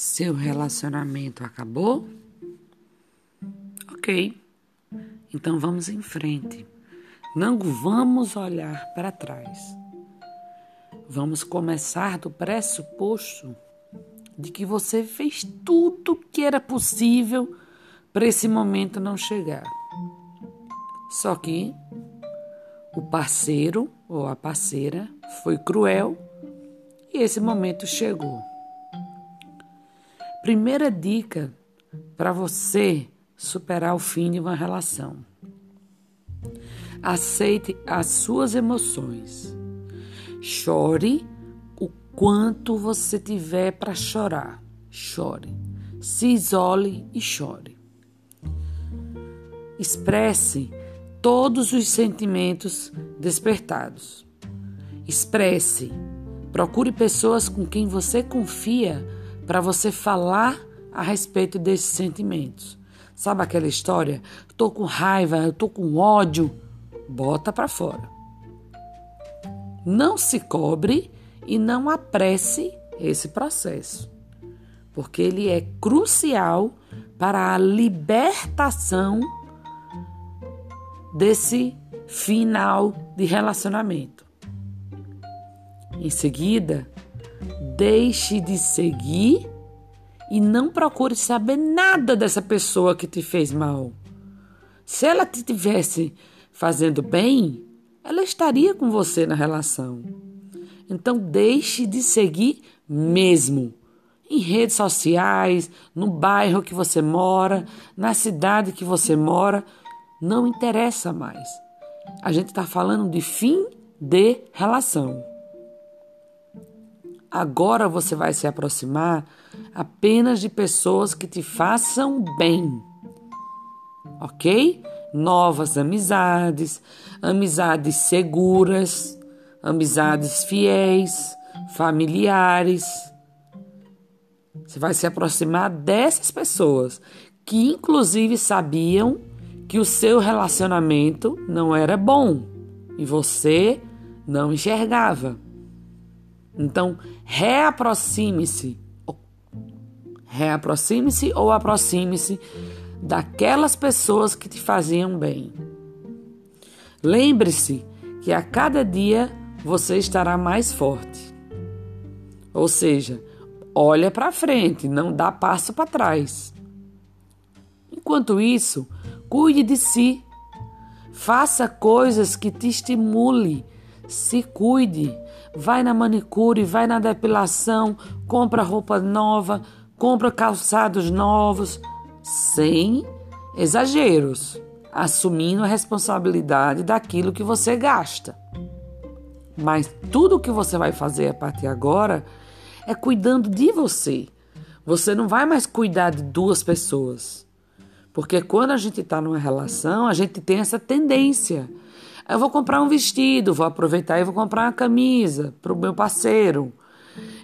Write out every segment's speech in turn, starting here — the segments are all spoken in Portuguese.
Seu relacionamento acabou? Ok. Então vamos em frente. Não vamos olhar para trás. Vamos começar do pressuposto de que você fez tudo que era possível para esse momento não chegar. Só que o parceiro ou a parceira foi cruel e esse momento chegou. Primeira dica para você superar o fim de uma relação. Aceite as suas emoções. Chore o quanto você tiver para chorar. Chore. Se isole e chore. Expresse todos os sentimentos despertados. Expresse. Procure pessoas com quem você confia para você falar a respeito desses sentimentos. Sabe aquela história? Tô com raiva, eu tô com ódio. Bota para fora. Não se cobre e não apresse esse processo, porque ele é crucial para a libertação desse final de relacionamento. Em seguida, Deixe de seguir e não procure saber nada dessa pessoa que te fez mal. Se ela te tivesse fazendo bem, ela estaria com você na relação. Então deixe de seguir mesmo. Em redes sociais, no bairro que você mora, na cidade que você mora, não interessa mais. A gente está falando de fim de relação. Agora você vai se aproximar apenas de pessoas que te façam bem. Ok? Novas amizades, amizades seguras, amizades fiéis, familiares. Você vai se aproximar dessas pessoas que, inclusive, sabiam que o seu relacionamento não era bom e você não enxergava. Então, reaproxime-se. Reaproxime-se ou aproxime-se daquelas pessoas que te faziam bem. Lembre-se que a cada dia você estará mais forte. Ou seja, olha para frente, não dá passo para trás. Enquanto isso, cuide de si. Faça coisas que te estimule. Se cuide vai na manicure, vai na depilação, compra roupa nova, compra calçados novos, sem exageros, assumindo a responsabilidade daquilo que você gasta. Mas tudo que você vai fazer a partir de agora é cuidando de você. Você não vai mais cuidar de duas pessoas. Porque quando a gente está numa relação, a gente tem essa tendência eu vou comprar um vestido, vou aproveitar e vou comprar uma camisa para o meu parceiro.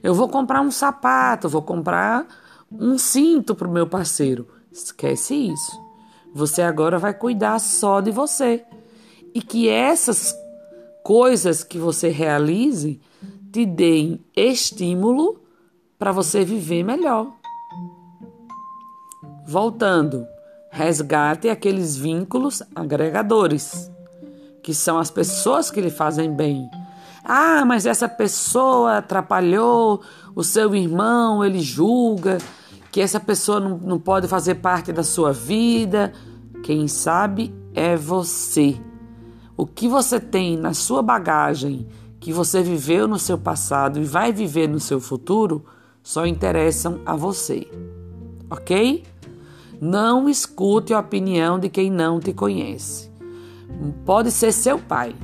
Eu vou comprar um sapato, vou comprar um cinto para o meu parceiro. Esquece isso. Você agora vai cuidar só de você. E que essas coisas que você realize te deem estímulo para você viver melhor. Voltando, resgate aqueles vínculos agregadores que são as pessoas que lhe fazem bem. Ah, mas essa pessoa atrapalhou o seu irmão, ele julga que essa pessoa não, não pode fazer parte da sua vida. Quem sabe é você. O que você tem na sua bagagem, que você viveu no seu passado e vai viver no seu futuro, só interessam a você. Ok? Não escute a opinião de quem não te conhece. Pode ser seu pai,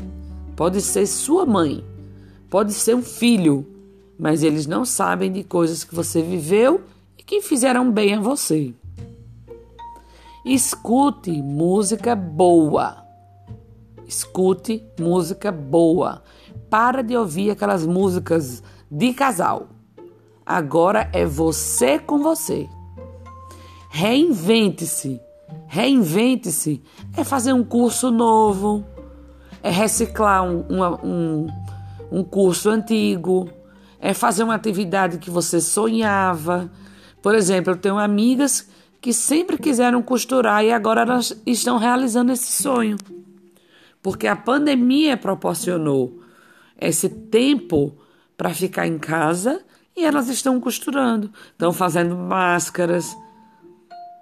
pode ser sua mãe, pode ser um filho, mas eles não sabem de coisas que você viveu e que fizeram bem a você. Escute música boa. Escute música boa. Para de ouvir aquelas músicas de casal. Agora é você com você. Reinvente-se Reinvente-se. É fazer um curso novo, é reciclar um, um, um curso antigo, é fazer uma atividade que você sonhava. Por exemplo, eu tenho amigas que sempre quiseram costurar e agora elas estão realizando esse sonho. Porque a pandemia proporcionou esse tempo para ficar em casa e elas estão costurando, estão fazendo máscaras,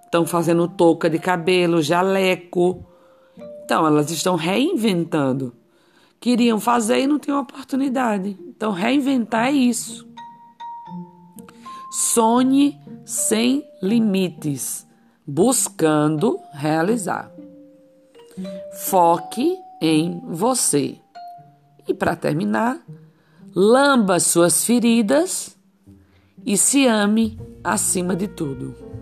estão fazendo touca de cabelo, jaleco. Então, elas estão reinventando. Queriam fazer e não tinham oportunidade. Então, reinventar é isso. Sonhe sem limites, buscando realizar. Foque em você. E para terminar, lamba suas feridas e se ame acima de tudo.